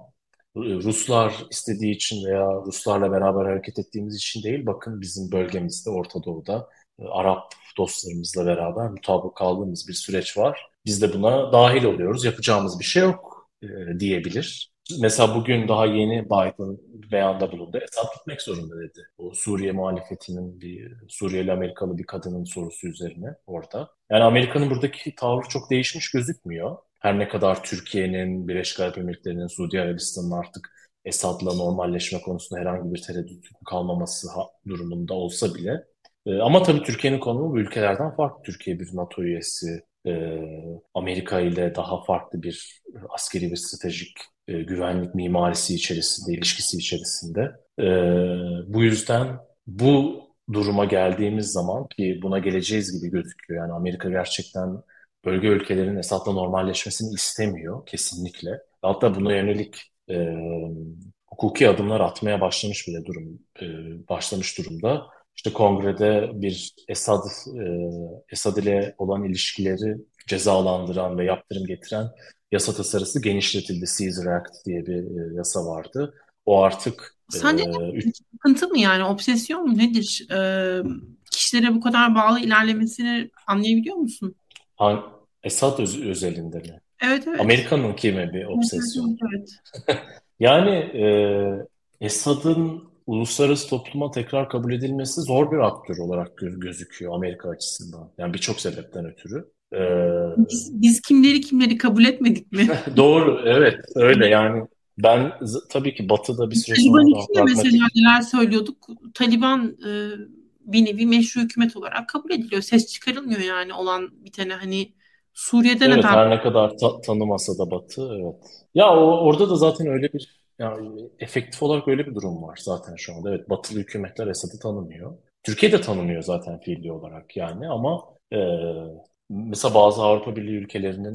Ruslar istediği için veya Ruslarla beraber hareket ettiğimiz için değil, bakın bizim bölgemizde, Orta Doğu'da e, Arap dostlarımızla beraber mutabık kaldığımız bir süreç var. Biz de buna dahil oluyoruz. Yapacağımız bir şey yok e, diyebilir. Mesela bugün daha yeni Biden beyanda bulundu. Esad gitmek zorunda dedi. O Suriye muhalefetinin bir Suriyeli Amerikalı bir kadının sorusu üzerine orada. Yani Amerika'nın buradaki tavrı çok değişmiş gözükmüyor. Her ne kadar Türkiye'nin, Birleşik Arap Emirlikleri'nin, Suudi Arabistan'ın artık Esad'la normalleşme konusunda herhangi bir tereddüt kalmaması durumunda olsa bile e, ama tabii Türkiye'nin konumu bu ülkelerden farklı. Türkiye bir NATO üyesi, e, Amerika ile daha farklı bir askeri ve stratejik e, güvenlik mimarisi içerisinde, ilişkisi içerisinde. Bu yüzden bu duruma geldiğimiz zaman ki buna geleceğiz gibi gözüküyor. Yani Amerika gerçekten bölge ülkelerin Esad'la normalleşmesini istemiyor kesinlikle. Hatta buna yönelik e, hukuki adımlar atmaya başlamış bile durum e, başlamış durumda. İşte kongrede bir Esad e, Esad ile olan ilişkileri cezalandıran ve yaptırım getiren yasa tasarısı genişletildi. Caesar Act diye bir e, yasa vardı. O artık Sence e, üç... sıkıntı mı yani obsesyon mu nedir? E, kişilere bu kadar bağlı ilerlemesini anlayabiliyor musun? Han, Esad öz, özelinde mi? Evet evet. Amerika'nın kimi bir obsesyon? Evet. evet. <laughs> yani e, Esad'ın uluslararası topluma tekrar kabul edilmesi zor bir aktör olarak gözüküyor Amerika açısından. Yani birçok sebepten ötürü. Ee, biz, biz kimleri kimleri kabul etmedik mi? <laughs> Doğru, evet öyle yani ben tabii ki Batı'da bir süre Taliban sonra için de mesela neler söylüyorduk. Taliban e, bir nevi meşru hükümet olarak kabul ediliyor. Ses çıkarılmıyor yani olan bir tane hani Suriye'de evet, neden? her ne kadar ta- tanımasa da Batı evet. Ya o, orada da zaten öyle bir yani efektif olarak öyle bir durum var zaten şu anda. Evet Batılı hükümetler Esad'ı tanımıyor. Türkiye de tanımıyor zaten fiili olarak yani ama e, Mesela bazı Avrupa Birliği ülkelerinin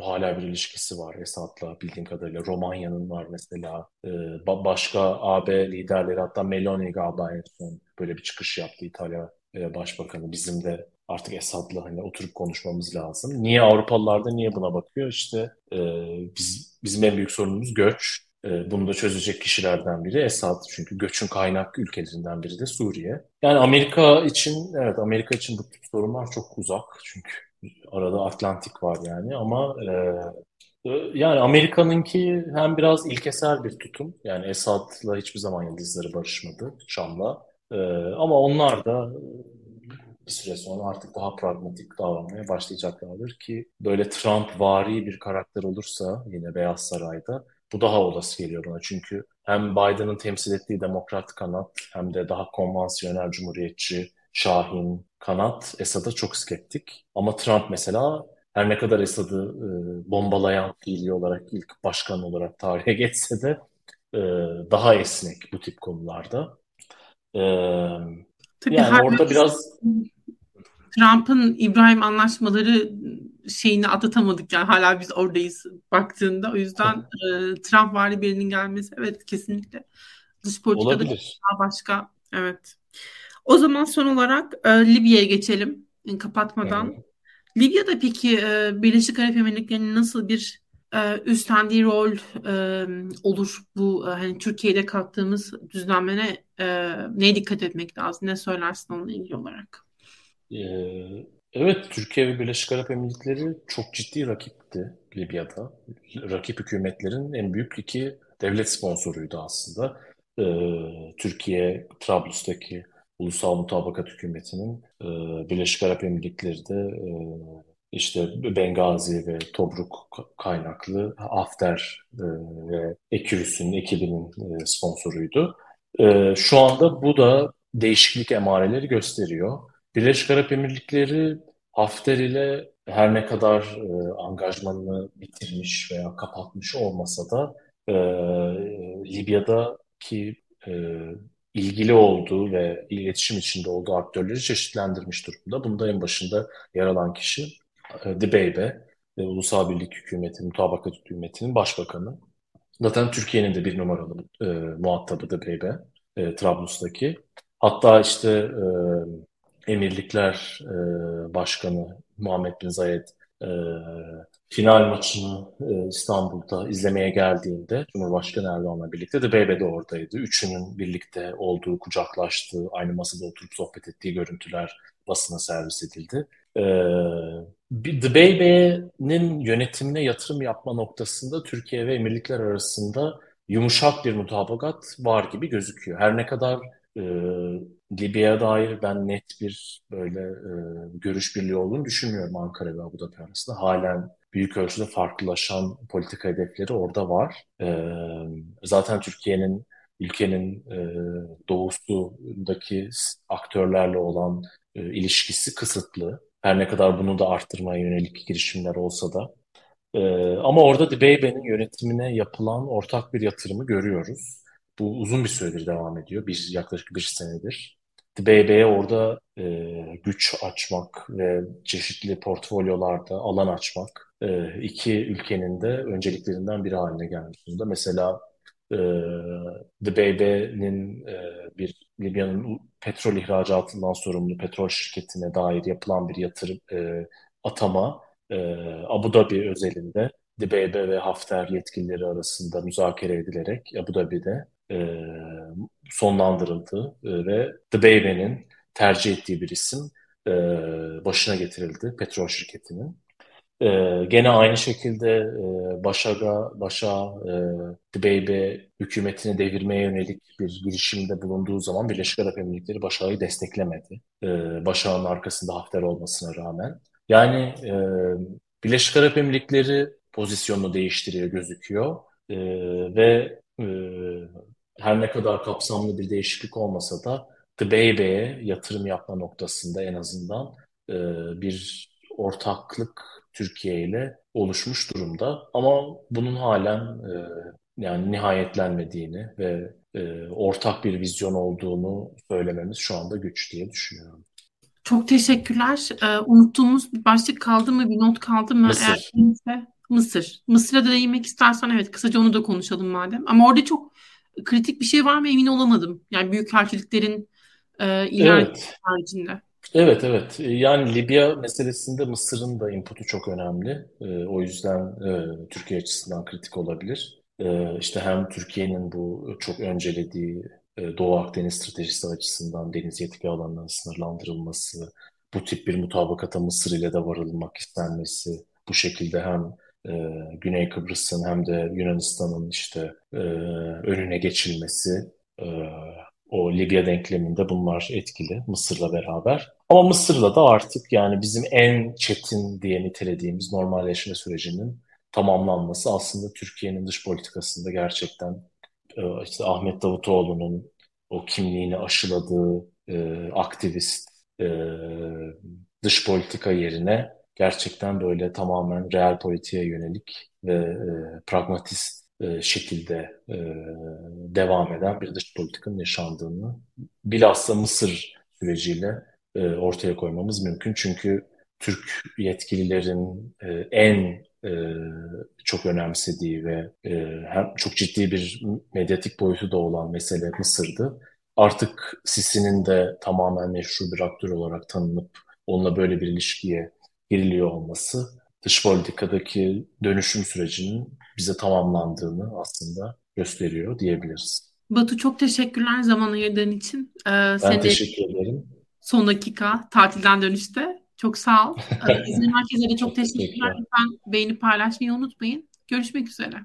hala bir ilişkisi var Esad'la bildiğim kadarıyla. Romanya'nın var mesela. Ee, başka AB liderleri hatta Meloni galiba en son böyle bir çıkış yaptı İtalya e, Başbakanı. Bizim de artık Esad'la hani oturup konuşmamız lazım. Niye Avrupalılar da niye buna bakıyor? İşte e, biz bizim en büyük sorunumuz göç. E, bunu da çözecek kişilerden biri Esad. Çünkü göçün kaynak ülkelerinden biri de Suriye. Yani Amerika için, evet Amerika için bu tip sorunlar çok uzak. Çünkü arada Atlantik var yani ama e, e, yani Amerika'nınki hem biraz ilkesel bir tutum. Yani Esad'la hiçbir zaman yıldızları barışmadı Şam'la. E, ama onlar da bir süre sonra artık daha pragmatik davranmaya başlayacaklardır ki böyle Trump vari bir karakter olursa yine Beyaz Saray'da bu daha olası geliyor bana. Çünkü hem Biden'ın temsil ettiği demokrat kanat hem de daha konvansiyonel cumhuriyetçi Şahin kanat Esad'a çok skeptik. Ama Trump mesela her ne kadar Esad'ı e, bombalayan fiili olarak ilk başkan olarak tarihe <laughs> geçse de e, daha esnek bu tip konularda. E, Tabii yani orada biraz Trump'ın İbrahim anlaşmaları şeyini atlatamadık yani hala biz oradayız baktığında. O yüzden e, Trump vari birinin gelmesi evet kesinlikle dış politikada Olabilir. daha başka. Evet. O zaman son olarak e, Libya'ya geçelim e, kapatmadan. Evet. Libya'da peki e, Birleşik Arap Emirlikleri'nin nasıl bir e, üstlendiği rol e, olur bu e, hani Türkiye'de kattığımız düzenleme e, neye dikkat etmek lazım? Ne söylersin onunla ilgili olarak? Ee, evet, Türkiye ve Birleşik Arap Emirlikleri çok ciddi rakipti Libya'da. Rakip hükümetlerin en büyük iki devlet sponsoruydu aslında. Ee, Türkiye, Trablus'taki Ulusal Mutabakat Hükümeti'nin e, Birleşik Arap Emirlikleri de e, işte Bengazi ve Tobruk kaynaklı Hafter e, ve Ekürüs'ün ekibinin e, sponsoruydu. E, şu anda bu da değişiklik emareleri gösteriyor. Birleşik Arap Emirlikleri Hafter ile her ne kadar e, angajmanını bitirmiş veya kapatmış olmasa da e, Libya'daki e, ilgili olduğu ve iletişim içinde olduğu aktörleri çeşitlendirmiş durumda. Bunda en başında yer alan kişi e, Dibeybe, e, Ulusal Birlik Hükümeti, Mutabakat Hükümeti'nin başbakanı. Zaten Türkiye'nin de bir numaralı e, muhatabı Dibeybe, e, Trablus'taki. Hatta işte e, Emirlikler e, Başkanı Muhammed Bin Zayed e, final maçını e, İstanbul'da izlemeye geldiğinde Cumhurbaşkanı Erdoğan'la birlikte de Bebe de oradaydı. Üçünün birlikte olduğu, kucaklaştığı, aynı masada oturup sohbet ettiği görüntüler basına servis edildi. E, The Beybe'nin yönetimine yatırım yapma noktasında Türkiye ve emirlikler arasında yumuşak bir mutabakat var gibi gözüküyor. Her ne kadar e, Libya'ya dair ben net bir böyle e, görüş birliği olduğunu düşünmüyorum Ankara ve Abu Dhabi arasında. Halen büyük ölçüde farklılaşan politika hedefleri orada var. E, zaten Türkiye'nin ülkenin e, doğusundaki aktörlerle olan e, ilişkisi kısıtlı. Her ne kadar bunu da arttırmaya yönelik girişimler olsa da. E, ama orada Dibeybe'nin yönetimine yapılan ortak bir yatırımı görüyoruz. Bu uzun bir süredir devam ediyor. Bir, yaklaşık bir senedir. BB'ye orada e, güç açmak ve çeşitli portfolyolarda alan açmak e, iki ülkenin de önceliklerinden biri haline gelmiş. Mesela e, The BB'nin e, bir Libya'nın petrol ihracatından sorumlu petrol şirketine dair yapılan bir yatırım e, atama e, Abu Dhabi özelinde DBB ve Hafter yetkilileri arasında müzakere edilerek Abu Dhabi'de e, sonlandırıldı e, ve The Baby'nin tercih ettiği bir isim e, başına getirildi petrol şirketinin. Ee, gene aynı şekilde e, Başar'a, Başa, e, Dibeybe hükümetini devirmeye yönelik bir girişimde bulunduğu zaman Birleşik Arap Emirlikleri Başar'ı desteklemedi. E, arkasında Hafter olmasına rağmen. Yani e, Birleşik Arap Emirlikleri pozisyonunu değiştiriyor gözüküyor e, ve e, her ne kadar kapsamlı bir değişiklik olmasa da Dibeybe'ye yatırım yapma noktasında en azından e, bir ortaklık Türkiye ile oluşmuş durumda. Ama bunun halen e, yani nihayetlenmediğini ve e, ortak bir vizyon olduğunu söylememiz şu anda güç diye düşünüyorum. Çok teşekkürler. Ee, unuttuğumuz bir başlık kaldı mı, bir not kaldı mı? Mısır. Eğer Mısır. Mısır'a da değinmek istersen evet kısaca onu da konuşalım madem. Ama orada çok kritik bir şey var mı emin olamadım. Yani büyükelçiliklerin e, ilerleme Evet. haricinde. Evet, evet. Yani Libya meselesinde Mısır'ın da inputu çok önemli. Ee, o yüzden e, Türkiye açısından kritik olabilir. Ee, işte hem Türkiye'nin bu çok öncelediği e, Doğu Akdeniz stratejisi açısından deniz yetki alanlarının sınırlandırılması, bu tip bir mutabakata Mısır ile de varılmak istenmesi, bu şekilde hem e, Güney Kıbrıs'ın hem de Yunanistan'ın işte e, önüne geçilmesi, e, o Libya denkleminde bunlar etkili Mısır'la beraber. Ama Mısır'la da artık yani bizim en çetin diye nitelediğimiz normalleşme sürecinin tamamlanması aslında Türkiye'nin dış politikasında gerçekten e, işte Ahmet Davutoğlu'nun o kimliğini aşıladığı e, aktivist e, dış politika yerine gerçekten böyle tamamen real politiğe yönelik ve e, pragmatist e, şekilde e, devam eden bir dış politikanın yaşandığını bilhassa Mısır süreciyle e, ortaya koymamız mümkün. Çünkü Türk yetkililerin e, en e, çok önemsediği ve e, hem çok ciddi bir medyatik boyutu da olan mesele Mısır'dı. Artık Sisi'nin de tamamen meşru bir aktör olarak tanınıp onunla böyle bir ilişkiye giriliyor olması dış politikadaki dönüşüm sürecinin bize tamamlandığını aslında gösteriyor diyebiliriz. Batu çok teşekkürler zaman ayırdığın için. Ee, ben seni teşekkür ederim. Son dakika tatilden dönüşte. Çok sağ ol. İzleyen herkese de çok teşekkürler. Lütfen beğeni paylaşmayı unutmayın. Görüşmek üzere.